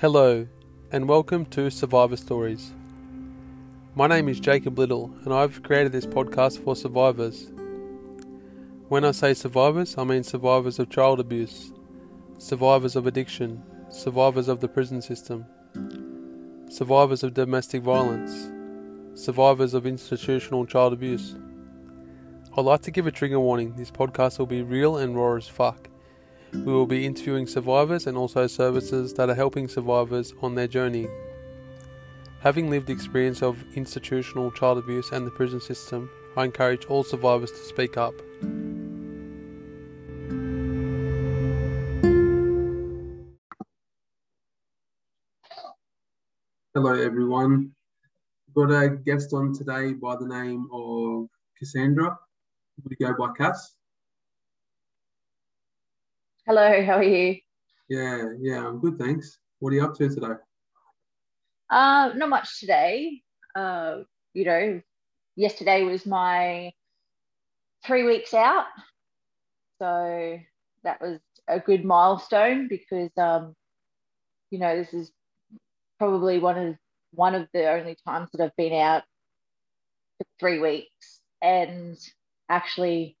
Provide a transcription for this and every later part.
Hello, and welcome to Survivor Stories. My name is Jacob Little, and I've created this podcast for survivors. When I say survivors, I mean survivors of child abuse, survivors of addiction, survivors of the prison system, survivors of domestic violence, survivors of institutional child abuse. I'd like to give a trigger warning this podcast will be real and raw as fuck. We will be interviewing survivors and also services that are helping survivors on their journey. Having lived experience of institutional child abuse and the prison system, I encourage all survivors to speak up. Hello, everyone. We've Got a guest on today by the name of Cassandra. We go by Cass. Hello, how are you? Yeah, yeah, I'm good, thanks. What are you up to today? Uh, not much today. Uh, you know, yesterday was my three weeks out, so that was a good milestone because, um, you know, this is probably one of one of the only times that I've been out for three weeks and actually,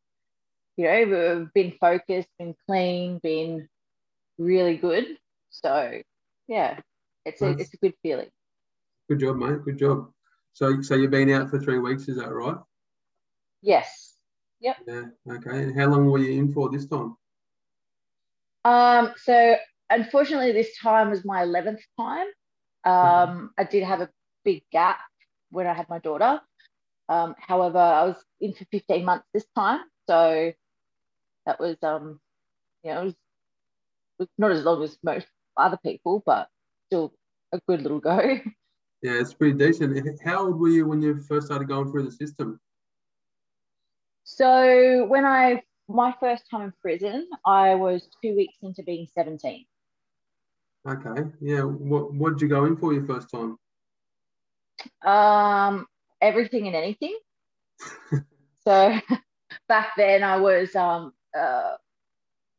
you know, been focused, been clean, been really good. So yeah, it's a it's a good feeling. Good job, mate. Good job. So so you've been out for three weeks, is that right? Yes. Yep. Yeah. Okay. And how long were you in for this time? Um, so unfortunately this time was my 11th time. Um, I did have a big gap when I had my daughter. Um, however, I was in for 15 months this time. So that was, um, you know, it was, not as long as most other people, but still a good little go. Yeah, it's pretty decent. How old were you when you first started going through the system? So when I, my first time in prison, I was two weeks into being 17. Okay. Yeah. What What did you go in for your first time? Um, everything and anything. so back then I was um a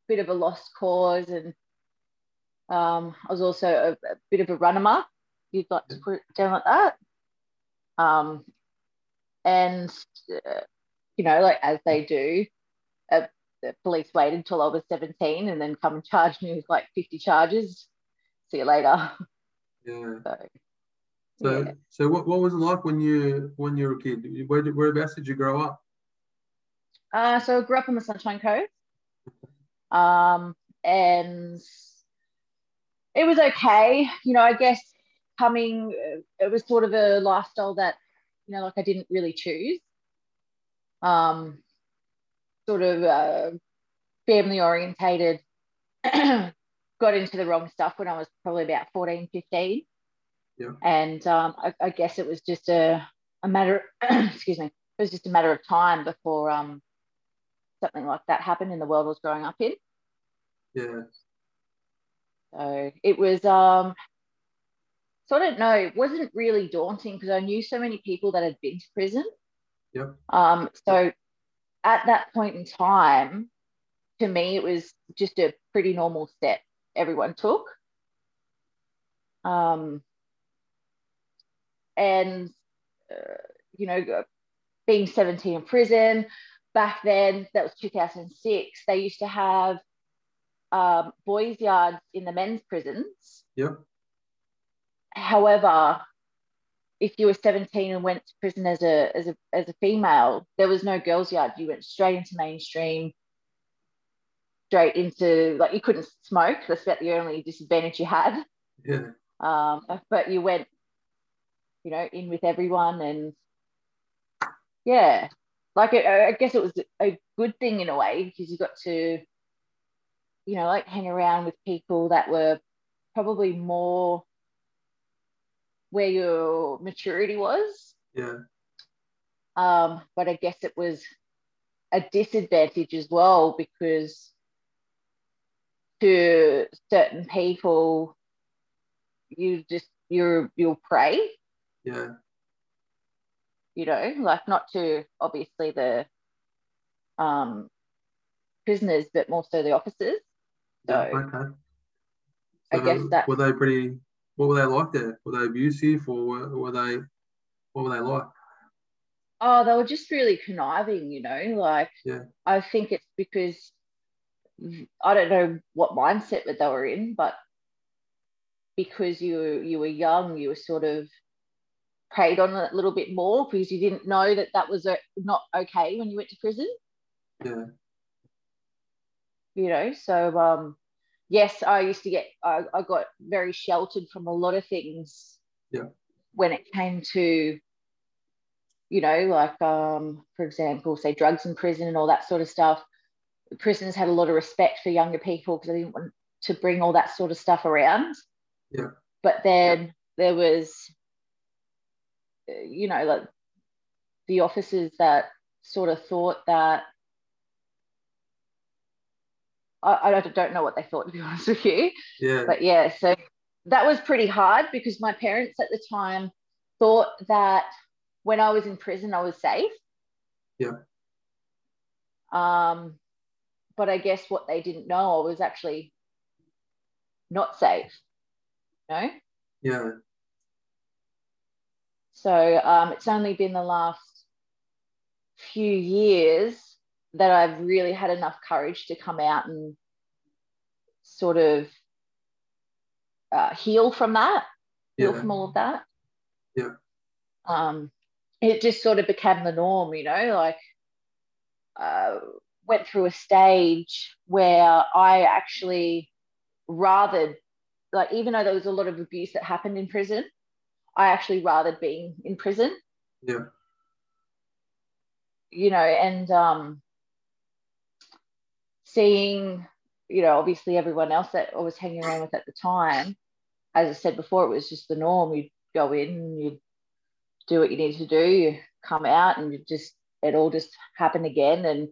bit of a lost cause and um I was also a, a bit of a runner. You'd like to put it down like that. Um, and uh, you know, like as they do, uh, the police waited until I was 17 and then come and charge me with like 50 charges see you later. Yeah. So, So yeah. so what, what was it like when you when you were a kid? Where whereabouts did you grow up? Uh, so I grew up on the Sunshine Coast. Um, and it was okay. You know, I guess coming, it was sort of a lifestyle that, you know, like I didn't really choose. Um, sort of uh, family orientated. got into the wrong stuff when I was probably about 14, 15. Yeah. And um, I, I guess it was just a, a matter, excuse me, it was just a matter of time before um, something like that happened in the world I was growing up in. Yeah. So it was, um, so I don't know, it wasn't really daunting because I knew so many people that had been to prison. Yeah. Um, so at that point in time, to me, it was just a pretty normal step everyone took. Um, and, uh, you know, being 17 in prison, back then, that was 2006, they used to have um, boys' yards in the men's prisons. Yep. However, if you were 17 and went to prison as a, as a, as a female, there was no girls' yard. You went straight into mainstream straight into like you couldn't smoke. That's about the only disadvantage you had. Yeah. Um, but you went, you know, in with everyone, and yeah, like I, I guess it was a good thing in a way because you got to, you know, like hang around with people that were probably more where your maturity was. Yeah. Um, but I guess it was a disadvantage as well because to certain people you just you're you'll prey Yeah. You know like not to obviously the um prisoners but more so the officers so okay. I guess that- were they pretty what were they like there? Were they abusive or were, were they what were they like? Oh, they were just really conniving, you know. Like, yeah. I think it's because I don't know what mindset that they were in, but because you you were young, you were sort of preyed on it a little bit more because you didn't know that that was a, not okay when you went to prison. Yeah. You know, so um, yes, I used to get I, I got very sheltered from a lot of things. Yeah. When it came to you know, like um, for example, say drugs in prison and all that sort of stuff. Prisons had a lot of respect for younger people because they didn't want to bring all that sort of stuff around. Yeah. But then yeah. there was, you know, like the officers that sort of thought that I, I don't know what they thought to be honest with you. Yeah. But yeah, so that was pretty hard because my parents at the time thought that when I was in prison, I was safe. Yeah. Um, but I guess what they didn't know, I was actually not safe. No. Yeah. So um, it's only been the last few years that I've really had enough courage to come out and sort of uh, heal from that, heal yeah. from all of that. Yeah. Um, it just sort of became the norm, you know, like uh, went through a stage where I actually rather, like, even though there was a lot of abuse that happened in prison, I actually rather being in prison. Yeah. You know, and um, seeing, you know, obviously everyone else that I was hanging around with at the time, as I said before, it was just the norm. You'd go in, you'd do what you need to do, you come out, and you just it all just happened again, and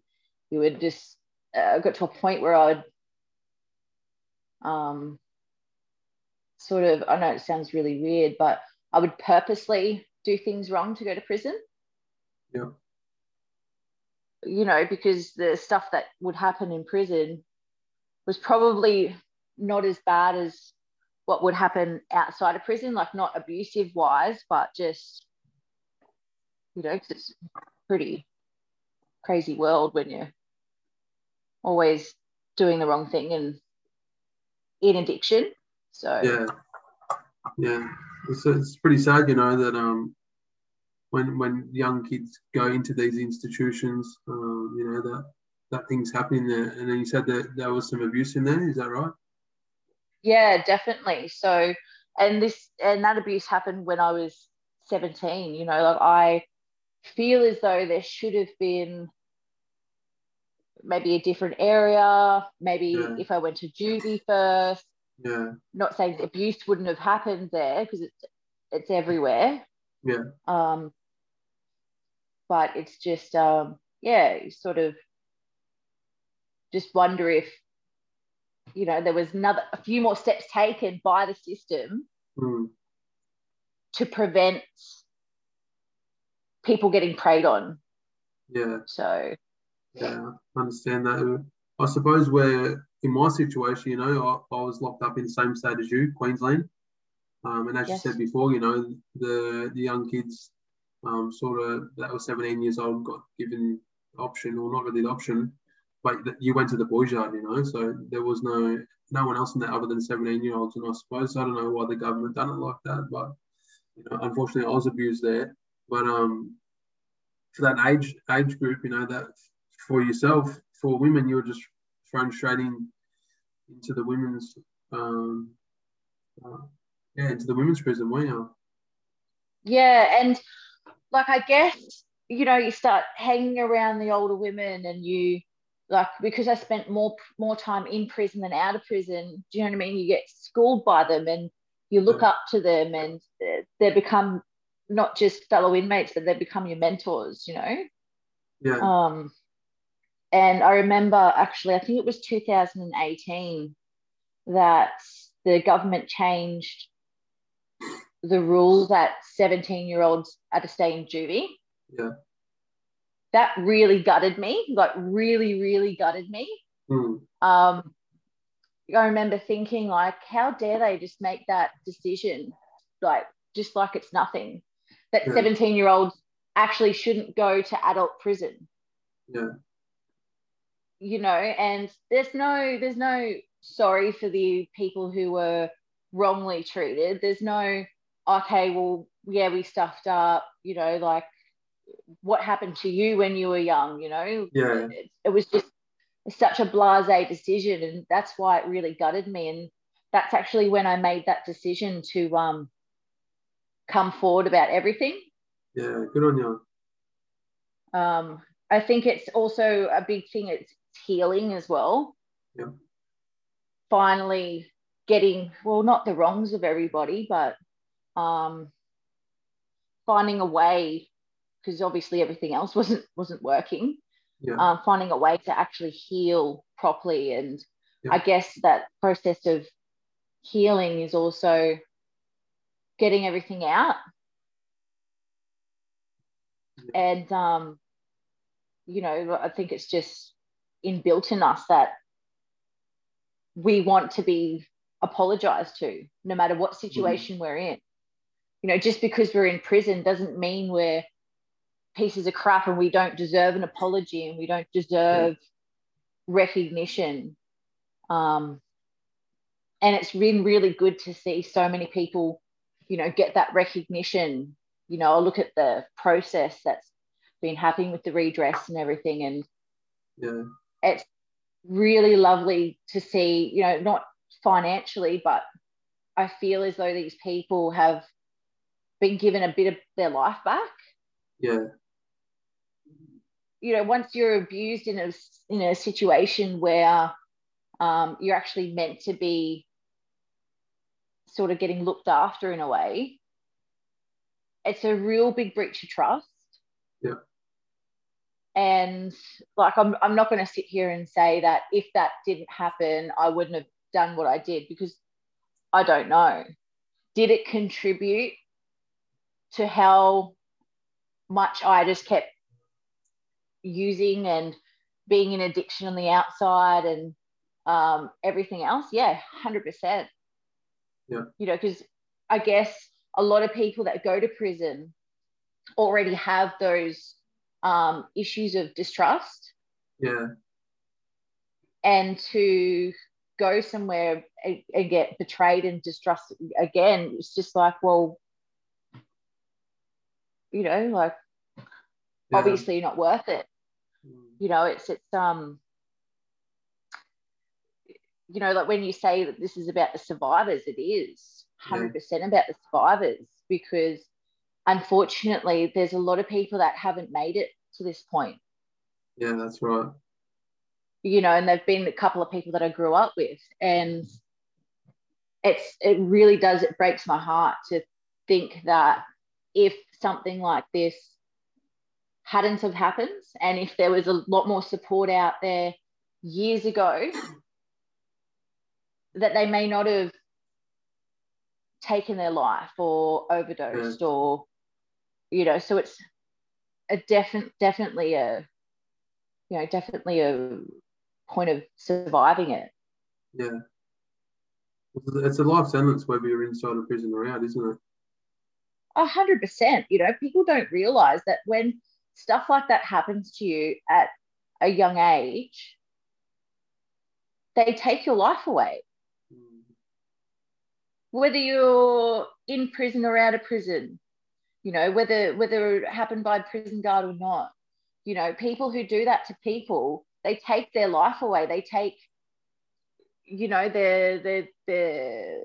you would just uh, got to a point where I would um sort of I know it sounds really weird, but I would purposely do things wrong to go to prison. Yeah. You know, because the stuff that would happen in prison was probably not as bad as what would happen outside of prison, like not abusive wise, but just you know, because it's pretty crazy world when you're always doing the wrong thing and in addiction. So yeah, yeah, it's, it's pretty sad, you know, that um when when young kids go into these institutions, um, you know that that thing's happening there. And then you said that there was some abuse in there. Is that right? Yeah, definitely. So, and this and that abuse happened when I was 17. You know, like I feel as though there should have been maybe a different area. Maybe Yeah. if I went to juvie first. Yeah, Not saying abuse wouldn't have happened there because it's it's everywhere. yeah, Um, but it's just um, yeah, sort of just wonder if you know there was another a few more steps taken by the system mm, to prevent people getting preyed on. yeah, So yeah. I understand that. I suppose where in my situation, you know, I, I was locked up in the same state as you, Queensland. Um, and as Yes. you said before, you know, the the young kids, um, sort of that was 17 years old, got given option, or not really the option, but you went to the boys' yard, you know, so there was no no one else in there other than 17 year olds. And I suppose I don't know why the government done it like that, but you know, unfortunately, I was abused there. But um, for that age age group, you know, that for yourself, for women, you were just thrown straight in into the women's um, uh, yeah, into the women's prison, weren't you? yeah, and like I guess you know you start hanging around the older women, and you like because I spent more more time in prison than out of prison. Do you know what I mean? You get schooled by them, and you look Yeah. up to them, and they become not just fellow inmates, but they become your mentors. You know. Yeah, Um, and I remember actually, I think it was 2018 that the government changed the rule that 17 year olds are to stay in juvie. Yeah. That really gutted me, like really, really gutted me. mm, Um, I remember thinking like, how dare they just make that decision, like just like it's nothing. That Yeah. 17 year olds actually shouldn't go to adult prison, Yeah. You know, and there's no there's no sorry for the people who were wrongly treated. There's no okay, well, yeah, we stuffed up, you know, like what happened to you when you were young, you know? Yeah. It, it was just such a blase decision and that's why it really gutted me and that's actually when I made that decision to um come forward about everything. Yeah. Good on you. Um, I think it's also a big thing. It's healing as well. Yeah. Finally, getting well, not the wrongs of everybody, but um, finding a way because obviously everything else wasn't wasn't working. Yeah. Um, finding a way to actually heal properly, and Yeah. I guess that process of healing is also getting everything out and um you know i think it's just inbuilt in us that we want to be apologized to no matter what situation we're in you know just because we're in prison doesn't mean we're pieces of crap and we don't deserve an apology and we don't deserve recognition um and it's been really good to see so many people you know get that recognition you know, I'll look at the process that's been happening with the redress and everything. And Yeah. It's really lovely to see, you know, not financially, but I feel as though these people have been given a bit of their life back. Yeah. You know, once you're abused in a in a situation where um, you're actually meant to be sort of getting looked after in a way, it's a real big breach of trust. Yeah. And like I'm I'm not going to sit here and say that if that didn't happen, I wouldn't have done what I did because I don't know. Did it contribute to how much I just kept using and being in addiction on the outside and um, everything else? Yeah, hundred percent. Yeah. You know, because I guess a lot of people that go to prison already have those um, issues of distrust Yeah. and to go somewhere and, and get betrayed and distrust again it's just like well you know like yeah. obviously not worth it Mm. you know it's it's um you know like when you say that this is about the survivors it is 100% about the survivors because unfortunately there's a lot of people that haven't made it to this point Yeah, that's right. you know and they've been a couple of people that i grew up with and it's it really does it breaks my heart to think that if something like this hadn't have happened and if there was a lot more support out there years ago that they may not have taken their life or overdosed or you know so it's a definite definitely a you know definitely a point of surviving it Yeah. It's a life sentence whether you're inside a prison or out, isn't it? A hundred percent. You know, people don't realize that when stuff like that happens to you at a young age, they take your life away. Mm. Whether you're in prison or out of prison, you know, whether whether it happened by prison guard or not, you know, people who do that to people, they take their life away. They take, you know, their their their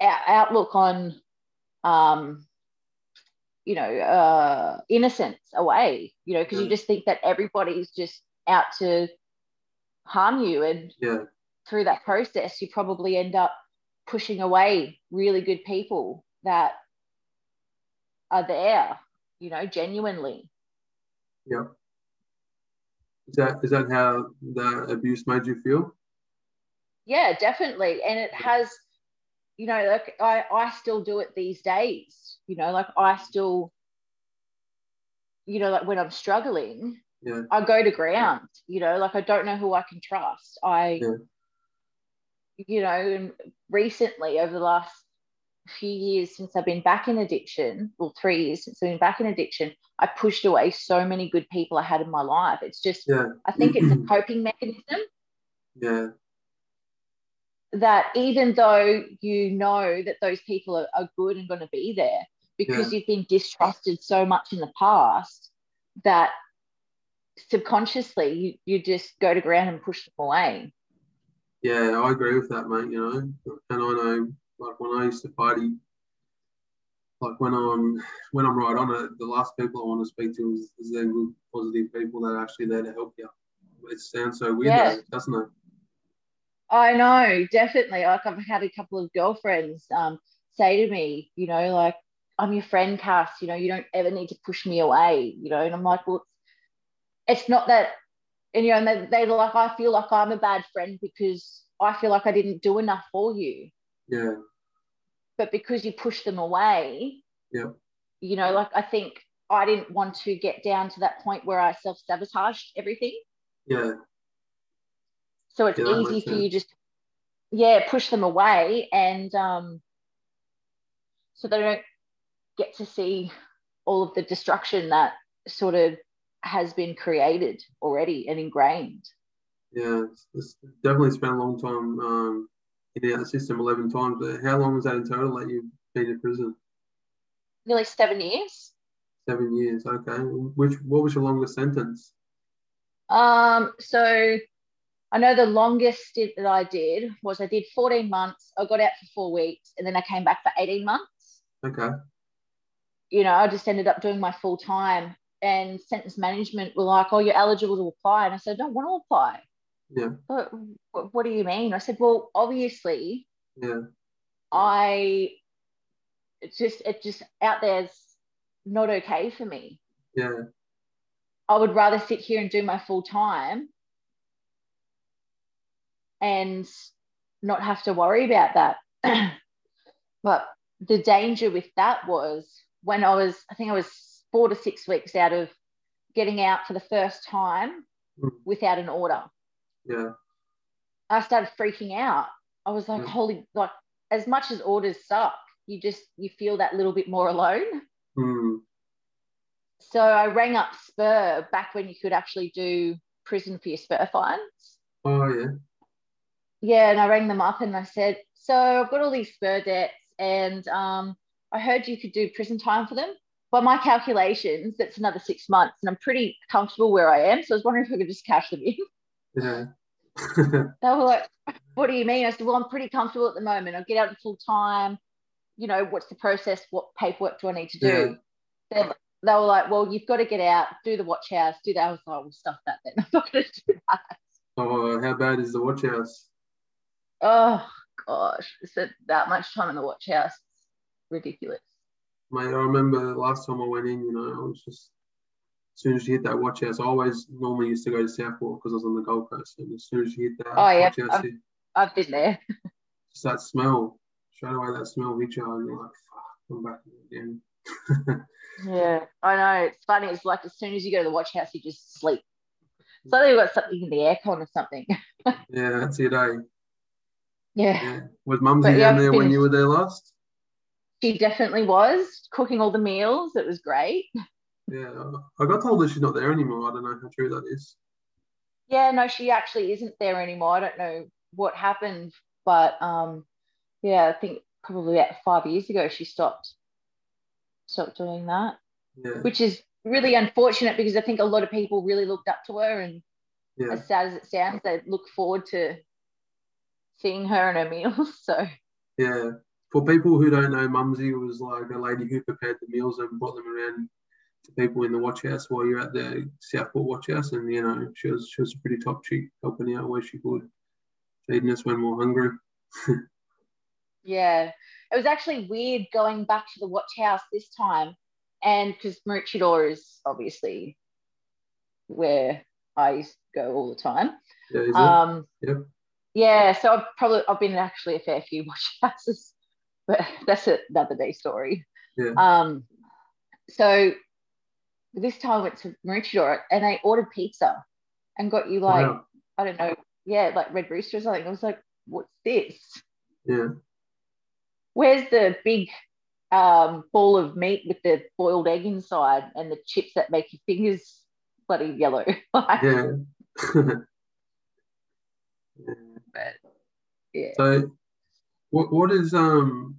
outlook on um you know uh innocence away you know because you just think that everybody's just out to harm you and Yeah. through that process you probably end up pushing away really good people that are there you know genuinely Yeah. Is that is that how the abuse made you feel? yeah definitely and it has you know like i i still do it these days you know like i still you know like when i'm struggling Yeah. i go to ground you know like i don't know who i can trust i Yeah. you know, and recently over the last few years since I've been back in addiction, well, three years since I've been back in addiction, I pushed away so many good people I had in my life. It's just, Yeah. I think it's a coping mechanism Yeah. that even though you know that those people are, are good and going to be there because you've been distrusted so much in the past that subconsciously you, you just go to ground and push them away. Yeah, I agree with that, mate. You know, and I know, like when I used to party, like when I'm when I'm right on it, the last people I want to speak to is, is them good, positive people that are actually there to help you. It sounds so weird, Yeah. though, doesn't it? I know, definitely. Like I've had a couple of girlfriends um, say to me, you know, like, I'm your friend, Cass, you know, you don't ever need to push me away, you know, and I'm like, well, it's not that, and you know, and they, they're like, I feel like I'm a bad friend because I feel like I didn't do enough for you. Yeah, But because you push them away, Yeah. you know, like I think I didn't want to get down to that point where I self sabotaged everything. yeah, so it's Yeah, easy for you just yeah push them away and um so they don't get to see all of the destruction that sort of has been created already and ingrained yeah. It's, it's definitely spent a long time um, in and out the system, eleven times. But how long was that in total that you've been in prison? nearly seven years Seven years. Okay. Which what was your longest sentence? um so i know the longest stint that i did was i did 14 months i got out for four weeks and then i came back for 18 months Okay. you know, I just ended up doing my full time. And sentence management were like, "Oh, you're eligible to apply," and I said, "I don't want to apply." Yeah. But what, do you mean? I said, "Well, obviously, Yeah. I it's just it just out there's not okay for me. Yeah. I would rather sit here and do my full time and not have to worry about that. but the danger with that was when I was, I think I was four to six weeks out of getting out for the first time Mm. without an order. Yeah. I started freaking out. I was like, Yeah. holy, like, as much as orders suck, you just, you feel that little bit more alone. Hmm. So I rang up SPER back when you could actually do prison for your SPER fines. Oh yeah. Yeah, and I rang them up and I said, so I've got all these SPER debts and um, I heard you could do prison time for them. By my calculations, that's another six months and I'm pretty comfortable where I am. So I was wondering if I could just cash them in. Yeah. They were like, what do you mean? I said, well, I'm pretty comfortable at the moment. I'll get out in full time. You know, what's the process? What paperwork do I need to do? They, they were like, well, you've got to get out, do the watch house, do that. I was like, well, stuff that then. I'm not going to do that. oh, how bad is the watch house? Oh, gosh. I spent that much time in the watch house. It's ridiculous. Mate, I remember the last time I went in, you know, I was just, soon as you hit that watch house, I always normally used to go to Southport because I was on the Gold Coast. And as soon as you hit that Oh, yeah, watch house, I've- I've been there. just that smell, straight away that smell hit you, and you're like, fuck, I'm back again. Yeah, I know. It's funny. It's like as soon as you go to the watch house, you just sleep. Like they've got something in the aircon or something. yeah, that's it, eh? Yeah, Yeah. Was Mumsy But, yeah, down there when you were there last? she definitely was cooking all the meals. It was great. Yeah, I got told that she's not there anymore. I don't know how true that is. Yeah, no, she actually isn't there anymore. I don't know what happened, but um, yeah, I think probably about five years ago she stopped stopped doing that, Yeah, which is really unfortunate because I think a lot of people really looked up to her, and yeah, as sad as it sounds, they look forward to seeing her and her meals. So yeah. For people who don't know, Mumsy was like a lady who prepared the meals and brought them around people in the watch house while you're at the Southport watch house. And you know, she was she was a pretty top chick, helping out where she could, feeding us when we we're hungry. yeah, it was actually weird going back to the watch house this time, and because Maroochydore is obviously where I go all the time. Yeah? Um, Yep. Yeah, so I've probably I've been in actually a fair few watch houses, but that's another day story. Yeah. Um, so this time I went to Maroochydore and they ordered pizza and got you like Wow. I don't know, yeah, like Red Rooster or something. I was like, what's this? Yeah. Where's the big um, ball of meat with the boiled egg inside and the chips that make your fingers bloody yellow? yeah. but yeah. So, what what is um,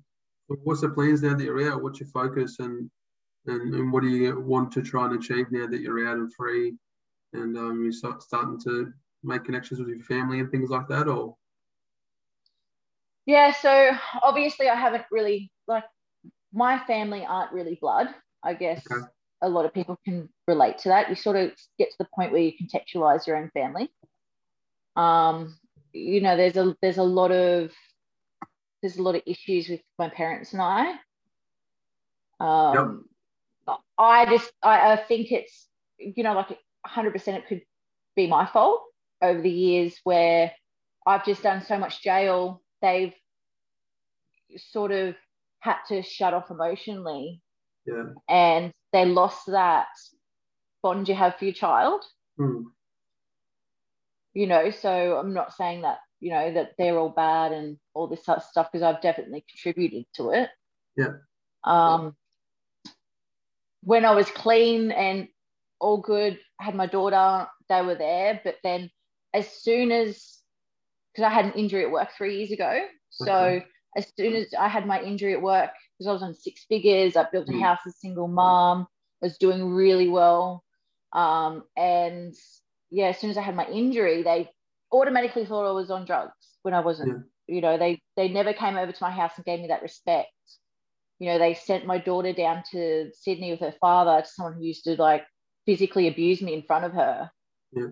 what's the plans now that you're out? What's your focus and and, and what do you want to try and achieve now that you're out and free, and um, you start starting to make connections with your family and things like that, or? Yeah, so obviously I haven't really like my family aren't really blood. I guess okay. a lot of people can relate to that. You sort of get to the point where you contextualize your own family. Um, you know, there's a there's a lot of there's a lot of issues with my parents and I. Um. I just I, I think it's you know like 100% it could be my fault over the years where I've just done so much jail. They've sort of had to shut off emotionally. Yeah. And they lost that bond you have for your child. Hmm you know so i'm not saying that you know that they're all bad and all this stuff because i've definitely contributed to it yeah um when i was clean and all good had my daughter they were there but then as soon as because i had an injury at work three years ago so okay. as soon as i had my injury at work because i was on six figures i built a mm. house as a single mom was doing really well um, and yeah, as soon as I had my injury, they automatically thought I was on drugs when I wasn't. Yeah. You know, they they never came over to my house and gave me that respect. You know, they sent my daughter down to Sydney with her father to someone who used to like physically abuse me in front of her. Yeah.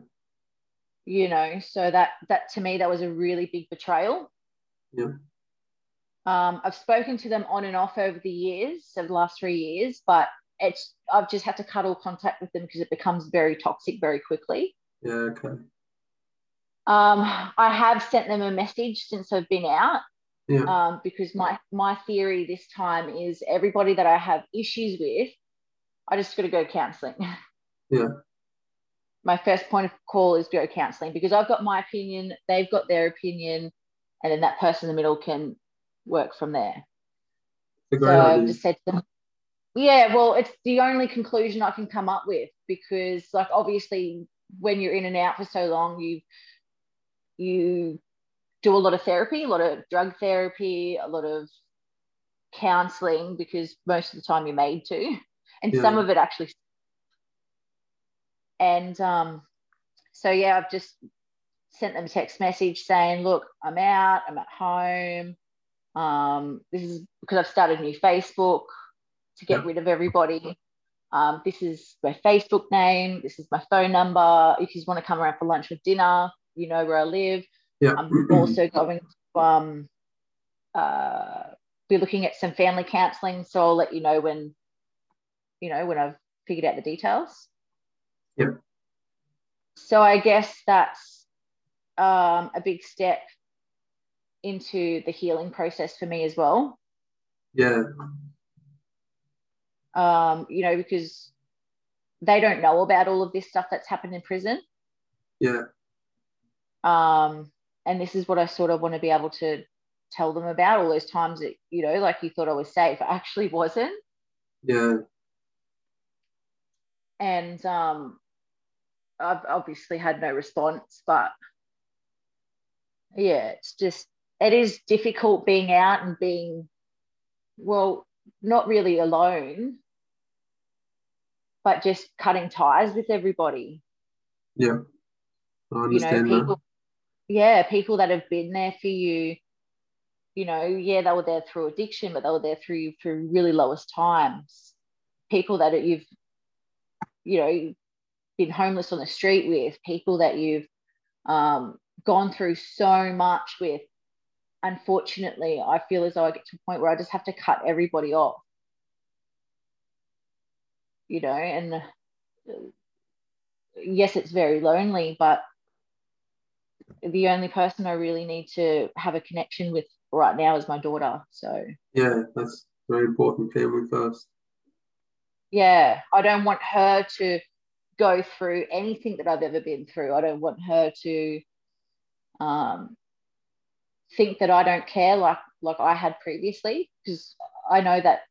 You know, so that that to me that was a really big betrayal. Yeah. Um, I've spoken to them on and off over the years, over the last three years, but it's I've just had to cut all contact with them because it becomes very toxic very quickly. Yeah, okay. Um, I have sent them a message since I've been out. Yeah. Um, because my my theory this time is everybody that I have issues with, I just got to go counselling. Yeah. my first point of call is go counselling because I've got my opinion, they've got their opinion, and then that person in the middle can work from there. So I've just said to them, yeah, well, it's the only conclusion I can come up with because, like, obviously, when you're in and out for so long, you you do a lot of therapy, a lot of drug therapy, a lot of counseling because most of the time you're made to, and yeah. some of it actually. And um, so yeah, I've just sent them a text message saying, "Look, I'm out. I'm at home. Um, this is because I've started a new Facebook to get rid of everybody. Um, this is my Facebook name. This is my phone number. If you want to come around for lunch or dinner, you know where I live. Yeah. I'm also going to um, uh, be looking at some family counselling. So I'll let you know when, you know, when I've figured out the details. Yeah. So I guess that's um, a big step into the healing process for me as well. Yeah um, you know, because they don't know about all of this stuff that's happened in prison. Yeah. Um, and this is what I sort of want to be able to tell them about all those times that, you know, like you thought I was safe, I actually wasn't. Yeah. And um, I've obviously had no response, but yeah, it's just, it is difficult being out and being, well, not really alone, but just cutting ties with everybody. Yeah. I understand you know, people, that. Yeah, people that have been there for you, you know, yeah, they were there through addiction, but they were there through through really lowest times. People that you've, you know, been homeless on the street with, people that you've um, gone through so much with. Unfortunately, I feel as though I get to a point where I just have to cut everybody off you know, and uh, yes, it's very lonely, but the only person I really need to have a connection with right now is my daughter. So, yeah, that's very important. Family first. Yeah, I don't want her to go through anything that I've ever been through. I don't want her to um, think that I don't care like like I had previously because I know that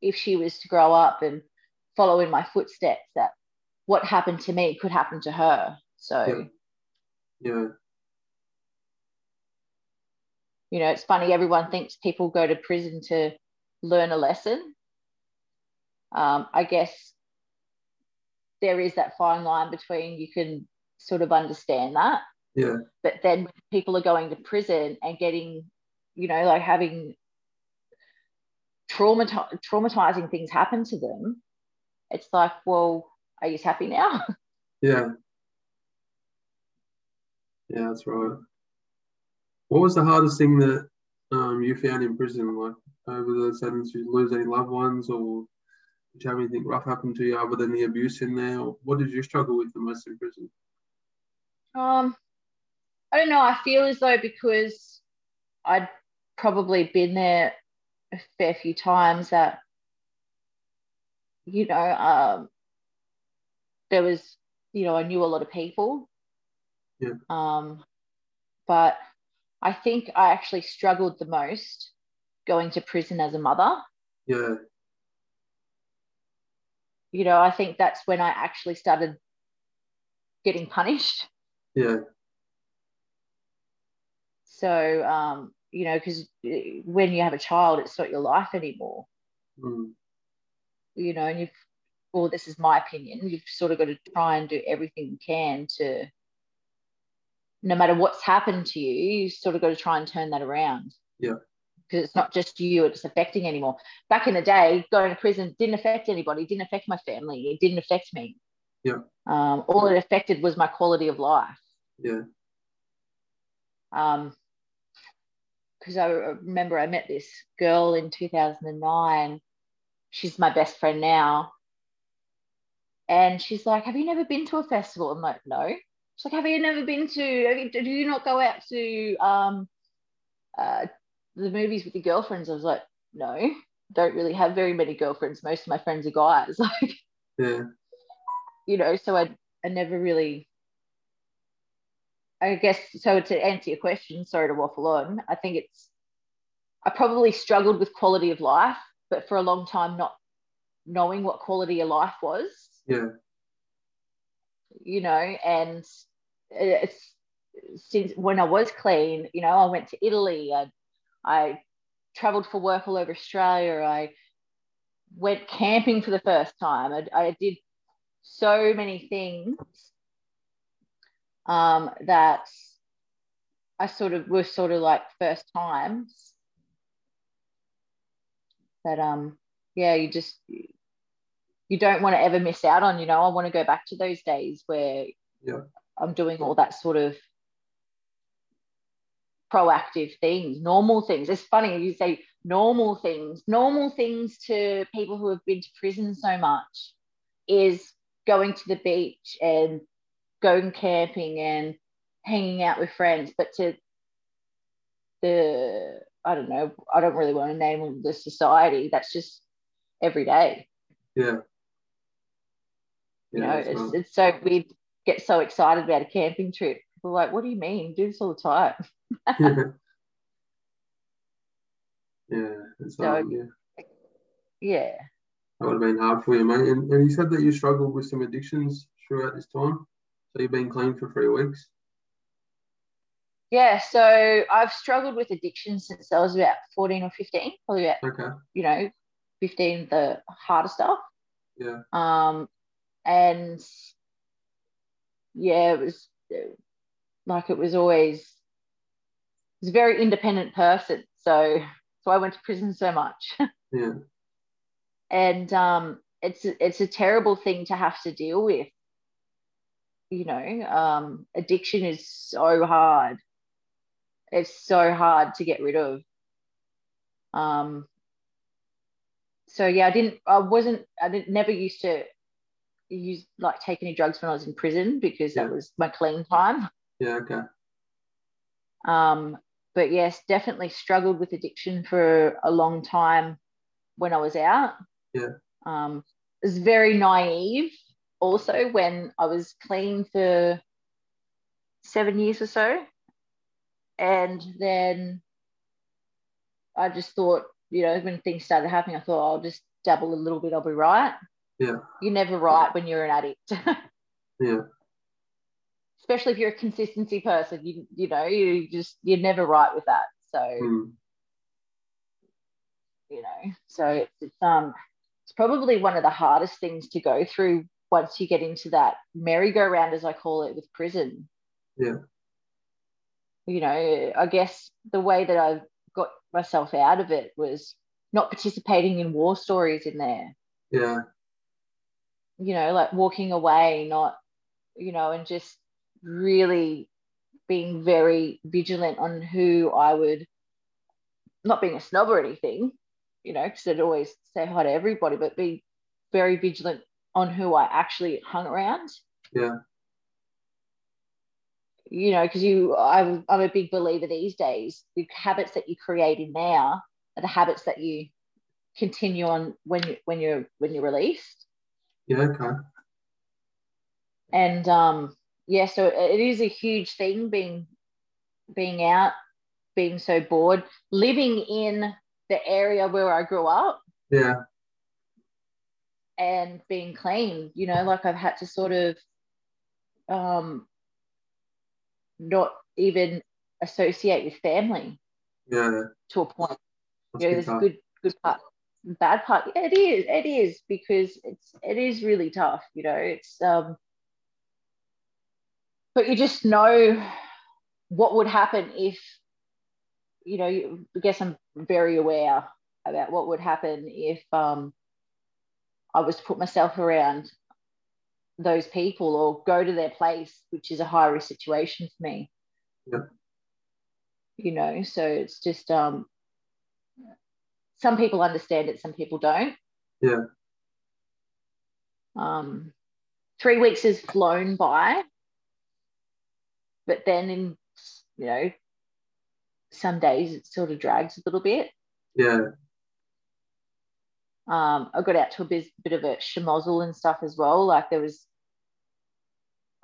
if she was to grow up and follow in my footsteps that what happened to me could happen to her so yeah, yeah. you know it's funny everyone thinks people go to prison to learn a lesson. Um, i guess there is that fine line between you can sort of understand that. Yeah. But then people are going to prison and getting you know like having traumati- traumatizing things happen to them it's like well are you happy now? Yeah yeah that's right what was the hardest thing that um, you found in prison like over the sentence you lose any loved ones or did you have anything rough happen to you other than the abuse in there or what did you struggle with the most in prison um I don't know. I feel as though because I'd probably been there a fair few times that, you know, um, there was, you know, I knew a lot of people. Yeah. Um, but I think I actually struggled the most going to prison as a mother. Yeah. You know, I think that's when I actually started getting punished. Yeah. So, um, you know, because when you have a child, it's not your life anymore. Mm. You know, and you've, well, this is my opinion, you've sort of got to try and do everything you can to, no matter what's happened to you, you sort of got to try and turn that around. Yeah. Because it's not just you it's affecting anymore. Back in the day, going to prison didn't affect anybody, didn't affect my family, it didn't affect me. Yeah. Um, all it affected was my quality of life. Yeah. Um, because I remember I met this girl in 2009. She's my best friend now. And she's like, Have you never been to a festival? I'm like, No. She's like, Have you never been to, you, do you not go out to um, uh, the movies with your girlfriends? I was like, No, don't really have very many girlfriends. Most of my friends are guys. Like, yeah. You know, so I, I never really I guess so to answer your question, sorry to waffle on, I think it's I probably struggled with quality of life, but for a long time not knowing what quality of life was. Yeah. You know, and since when I was clean, you know, I went to Italy, I, I traveled for work all over Australia, I went camping for the first time. I, I did so many things um, that I sort of were sort of like first times. That um, yeah, you just you don't want to ever miss out on. You know, I want to go back to those days where yeah. I'm doing all that sort of proactive things, normal things. It's funny you say normal things. Normal things to people who have been to prison so much is going to the beach and going camping and hanging out with friends, but to the I don't know, I don't really want to name the society. That's just every day. Yeah. yeah you know, it's, it's so we get so excited about a camping trip. We're like, what do you mean? Do this all the time. yeah. Yeah. It's so, hard, yeah. Yeah. That would have been hard for you, mate. And, and you said that you struggled with some addictions throughout this time. So you've been clean for three weeks? Yeah, so I've struggled with addiction since I was about 14 or 15, probably about, okay. you know, 15, the harder stuff. Yeah. Um, and yeah, it was like it was always, it was a very independent person. So, so I went to prison so much. yeah. And um, it's, it's a terrible thing to have to deal with you know, um, addiction is so hard. It's so hard to get rid of. Um, so yeah, I didn't, I wasn't, I didn't, never used to use like take any drugs when I was in prison because yeah. that was my clean time. Yeah, okay. Um, but yes, definitely struggled with addiction for a long time when I was out. Yeah. Um, was very naive also when I was clean for seven years or so. and then I just thought, you know, when things started happening, I thought I'll just dabble a little bit, I'll be right. Yeah. You're never right when you're an addict. Yeah. Especially if you're a consistency person, you you know, you just you're never right with that. So Mm. you know, so it's, it's um it's probably one of the hardest things to go through once you get into that merry-go-round, as I call it, with prison. Yeah. You know, I guess the way that I got myself out of it was not participating in war stories in there. Yeah. You know, like walking away, not, you know, and just really being very vigilant on who I would, not being a snob or anything, you know, because I'd always say hi to everybody, but be very vigilant on who I actually hung around. Yeah. You know, because you, I'm, I'm a big believer these days. The habits that you create in now are the habits that you continue on when you when you're when you're released. Yeah. Okay. And um, yeah, so it is a huge thing being being out, being so bored, living in the area where I grew up. Yeah. and being clean you know like i've had to sort of um not even associate with family Yeah. to a point That's you know there's a good good part bad part yeah, it is it is because it's it is really tough you know it's um but you just know what would happen if you know you, i guess i'm very aware about what would happen if um i was to put myself around those people or go to their place which is a high risk situation for me Yeah. you know so it's just um some people understand it some people don't Yeah. um three weeks has flown by but then in you know some days it sort of drags a little bit Yeah. um i got out to a bit, bit of a schmozzle and stuff as well like there was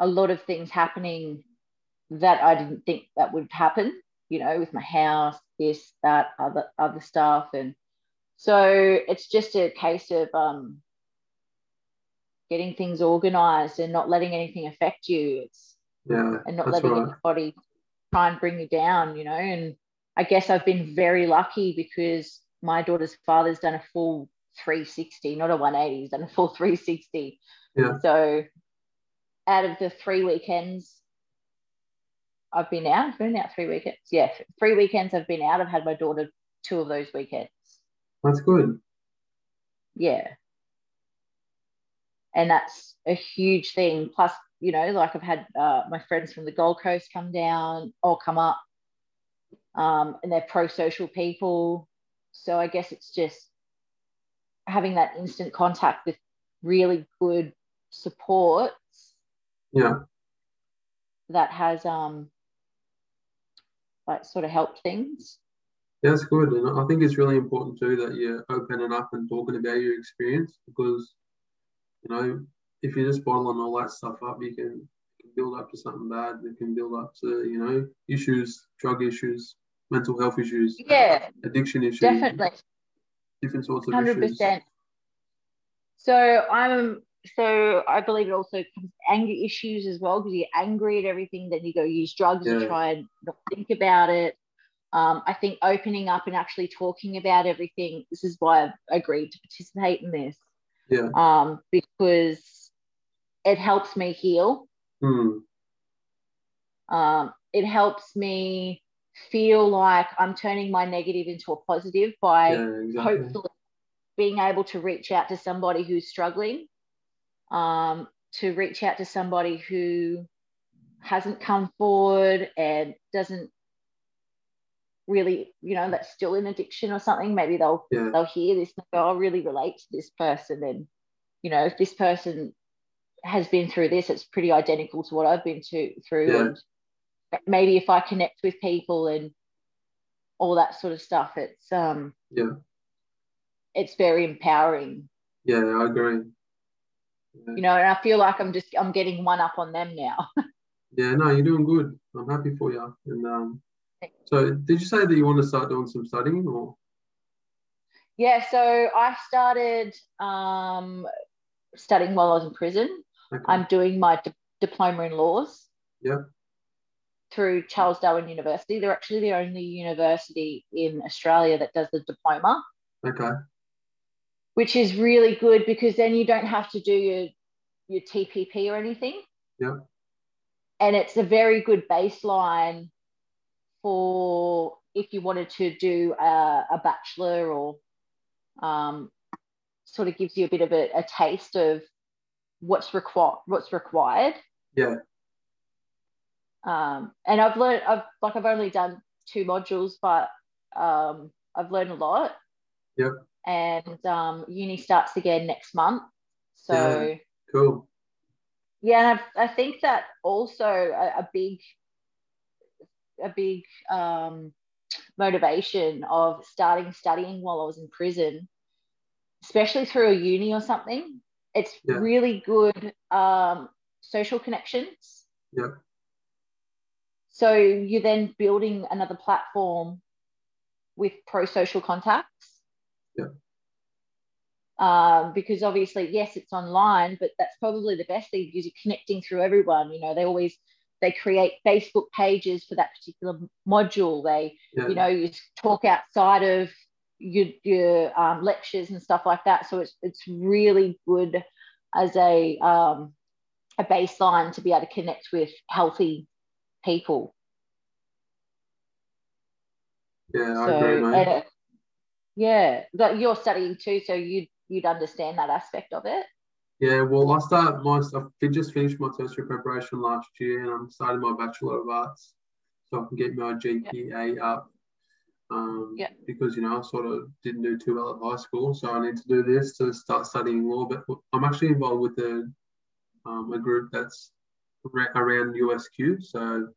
a lot of things happening that i didn't think that would happen you know with my house this that other other stuff and so it's just a case of um getting things organized and not letting anything affect you it's Yeah. and not letting right. anybody try and bring you down, you know. And I guess I've been very lucky because my daughter's father's done a full 360, not a 180, he's done a full 360. Yeah. So out of the three weekends I've been out, I've been out three weekends. Yeah, three weekends I've been out. I've had my daughter two of those weekends. That's good. Yeah. And that's a huge thing. Plus, you know, like I've had uh, my friends from the Gold Coast come down or come up, um, and they're pro social people. So I guess it's just having that instant contact with really good support Yeah. that has um like sort of helped things. That's good. And I think it's really important too that you're opening up and talking about your experience because, you know, if you're just bottling all that stuff up, you can, build up to something bad. It can build up to, you know, issues, drug issues, mental health issues, Yeah, addiction issues, definitely. different sorts of Hundred issues. percent. So I'm so I believe it also comes anger issues as well because you're angry at everything. Then you go use drugs Yeah. to try and not think about it. Um, I think opening up and actually talking about everything. This is why I've agreed to participate in this Yeah. um, because it helps me heal. Hmm. Um, it helps me feel like I'm turning my negative into a positive by Yeah, exactly. hopefully being able to reach out to somebody who's struggling, um, to reach out to somebody who hasn't come forward and doesn't really, you know, that's still in addiction or something. Maybe they'll Yeah. they'll hear this and go, I really relate to this person. And, you know, if this person has been through this, it's pretty identical to what I've been to through. Yeah. And maybe if I connect with people and all that sort of stuff, it's um Yeah. it's very empowering, Yeah, I agree. Yeah. you know, and I feel like I'm just I'm getting one up on them now. Yeah, no, you're doing good. I'm happy for you. And um, So, did you say that you want to start doing some studying, or? Yeah, so I started um, studying while I was in prison. Okay. I'm doing my di- diploma in laws. Yeah. Through Charles Darwin University. They're actually the only university in Australia that does the diploma. Okay. Which is really good because then you don't have to do your your TPP or anything. Yeah. And it's a very good baseline for if you wanted to do a, a bachelor or um, sort of gives you a bit of a, a taste of what's required what's required. Yeah. Um, and i've learned i've like i've only done two modules but um, i've learned a lot. Yep and um, uni starts again next month. So yeah. cool. Yeah and i think that also a, a big a big um, motivation of starting studying while I was in prison, especially through a uni or something. It's yeah. really good um, social connections. Yeah. So you're then building another platform with pro social contacts. Yeah. Um, because obviously, yes, it's online, but that's probably the best thing because you're connecting through everyone. You know, they always they create Facebook pages for that particular module. They, yeah. you know, you talk outside of your, your um, lectures and stuff like that. So it's it's really good as a um, a baseline to be able to connect with healthy people. Yeah, I agree, mate. Uh, yeah, but you're studying too, so you'd you'd understand that aspect of it. Yeah, well, I start my I just finished my tertiary preparation last year, and I'm starting my bachelor of arts, so I can get my GPA up. Um, yeah. Because you know I sort of didn't do too well at high school, so I need to do this to start studying law. But I'm actually involved with a um, a group that's around USQ, so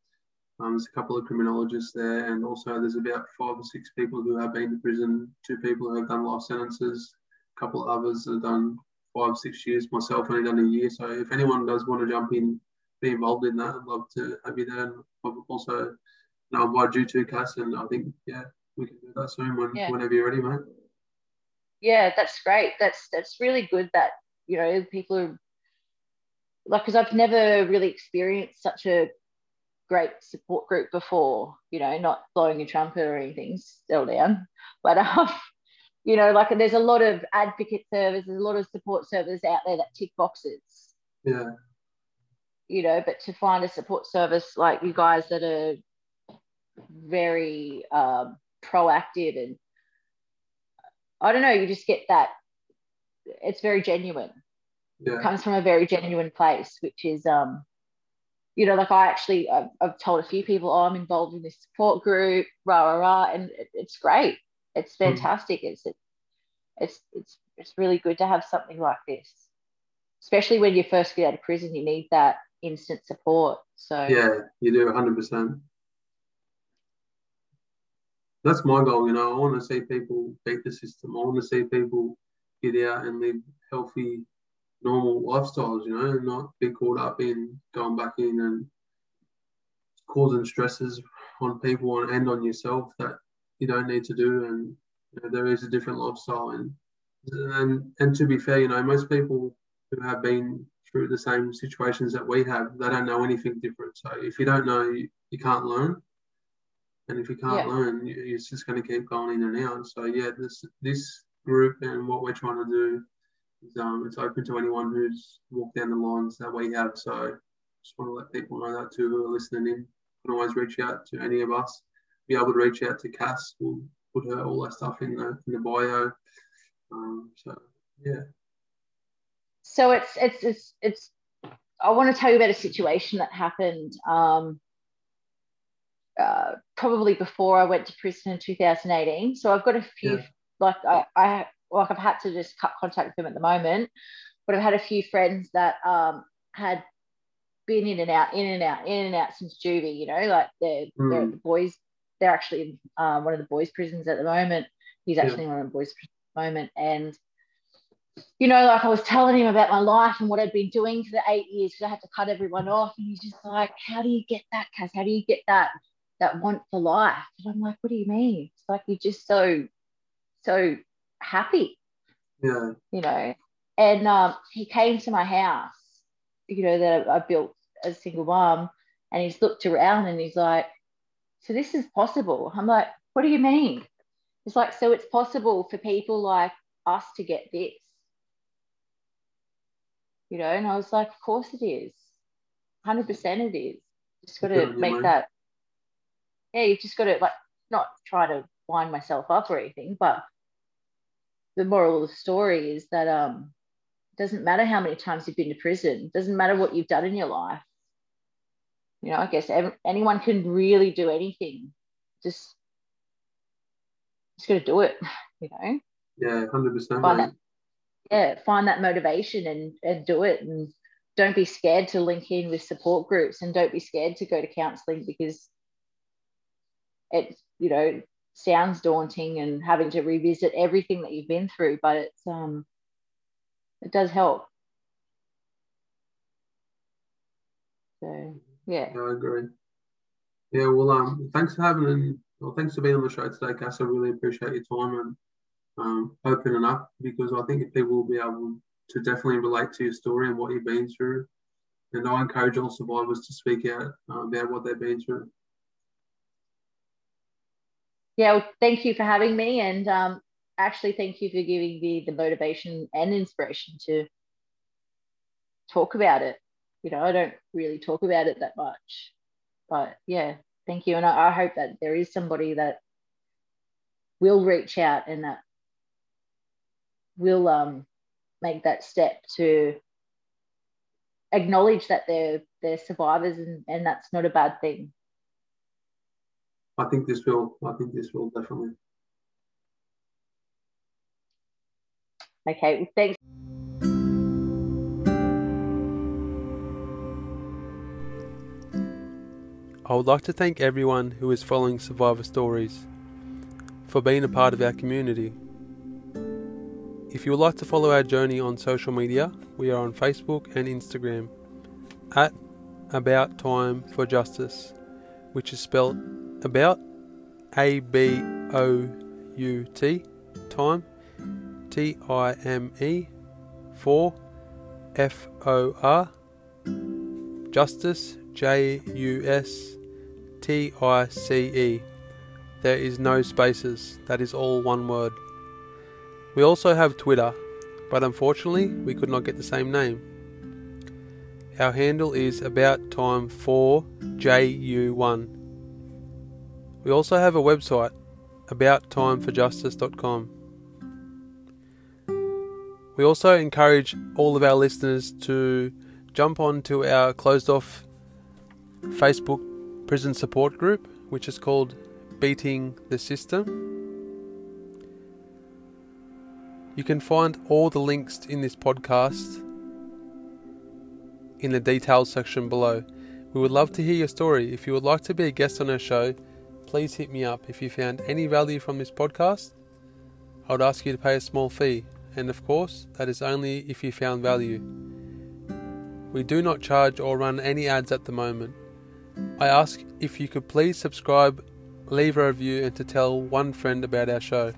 um, there's a couple of criminologists there, and also there's about five or six people who have been to prison, two people who have done life sentences, a couple of others have done five, six years. Myself only done a year. So if anyone does want to jump in, be involved in that, I'd love to have you there. And I've also you know, invite you to Cass, and I think yeah, we can do that soon when, yeah. whenever you're ready, mate. Yeah, that's great. That's that's really good that you know people are like because I've never really experienced such a great support group before. You know, not blowing a trumpet or anything, still down, but um, you know, like there's a lot of advocate services, a lot of support services out there that tick boxes. Yeah. You know, but to find a support service like you guys that are very um, proactive and I don't know, you just get that it's very genuine. Yeah. It comes from a very genuine place, which is um, you know, like I actually I've, I've told a few people, oh, I'm involved in this support group, rah rah rah, and it, it's great it's hmm. fantastic. It's it's it's it's really good to have something like this, especially when you first get out of prison. You need that instant support. So yeah, you do 100. percent That's my goal. You know, I want to see people beat the system. I want to see people get out and live healthy, normal lifestyles. You know, and not be caught up in going back in and causing stresses on people and on yourself that you don't need to do, and you know, there is a different lifestyle. And and and to be fair, you know, most people who have been through the same situations that we have, they don't know anything different. So if you don't know, you, you can't learn. And if you can't yeah. learn, you, it's just going to keep going in and out. So yeah, this this group and what we're trying to do is um, it's open to anyone who's walked down the lines that we have. So just want to let people know that too who are listening in. You can always reach out to any of us be able to reach out to Cass. We'll put her all that stuff in the in the bio. Um, so yeah. So it's it's it's it's. I want to tell you about a situation that happened um, uh, probably before I went to prison in 2018. So I've got a few yeah. like I, I like I've had to just cut contact with them at the moment, but I've had a few friends that um, had been in and out, in and out, in and out since juvie. You know, like they're, mm. they're the boys they're actually in um, one of the boys' prisons at the moment. He's actually yeah. in one of the boys' prisons at the moment. And, you know, like I was telling him about my life and what I'd been doing for the eight years because I had to cut everyone off. And he's just like, How do you get that, Cass? How do you get that? that want for life. And I'm like, what do you mean? It's like you're just so, so happy. Yeah. You know. And um, he came to my house, you know, that I built as a single mom, and he's looked around and he's like, so this is possible. I'm like, what do you mean? It's like, so it's possible for people like us to get this. You know, and I was like, of course it is. 100% it is. Just got to make that. Yeah, you've just got to, like, not try to wind myself up or anything, but the moral of the story is that um, it doesn't matter how many times you've been to prison, it doesn't matter what you've done in your life. You know, I guess every, anyone can really do anything. Just just got to do it, you know? Yeah, 100%. Find that, yeah, find that motivation and, and do it. And don't be scared to link in with support groups and don't be scared to go to counseling because it, you know, sounds daunting and having to revisit everything that you've been through, but it's, um, it does help. So, yeah. yeah I agree. Yeah, well, um, thanks for having and well, thanks for being on the show today, Cass. I really appreciate your time and um, opening up because I think people will be able to definitely relate to your story and what you've been through. And I encourage all survivors to speak out uh, about what they've been through. Yeah, well, thank you for having me. And um, actually, thank you for giving me the motivation and inspiration to talk about it. You know, I don't really talk about it that much. But yeah, thank you. And I, I hope that there is somebody that will reach out and that will um, make that step to acknowledge that they're they're survivors and, and that's not a bad thing. I think this will. I think this will definitely. Okay, well, thanks. I would like to thank everyone who is following Survivor Stories for being a part of our community. If you would like to follow our journey on social media, we are on Facebook and Instagram at About Time for Justice, which is spelled about A B O U T time T I M E for F O R Justice J U S T I C E. There is no spaces, that is all one word. We also have Twitter, but unfortunately we could not get the same name. Our handle is about time for JU1. We also have a website, abouttimeforjustice.com. We also encourage all of our listeners to jump onto our closed off Facebook prison support group, which is called Beating the System. You can find all the links in this podcast in the details section below. We would love to hear your story. If you would like to be a guest on our show, please hit me up. If you found any value from this podcast, I would ask you to pay a small fee. And of course, that is only if you found value. We do not charge or run any ads at the moment. I ask if you could please subscribe, leave a review, and to tell one friend about our show.